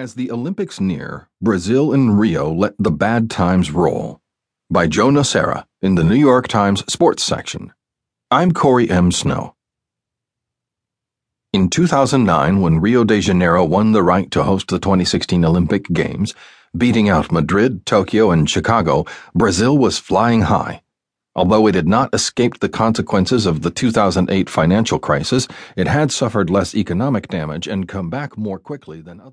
As the Olympics near, Brazil and Rio let the bad times roll. By Joe Nocera in the New York Times Sports section. I'm Corey M. Snow. In 2009, when Rio de Janeiro won the right to host the 2016 Olympic Games, beating out Madrid, Tokyo, and Chicago, Brazil was flying high. Although it had not escaped the consequences of the 2008 financial crisis, it had suffered less economic damage and come back more quickly than others.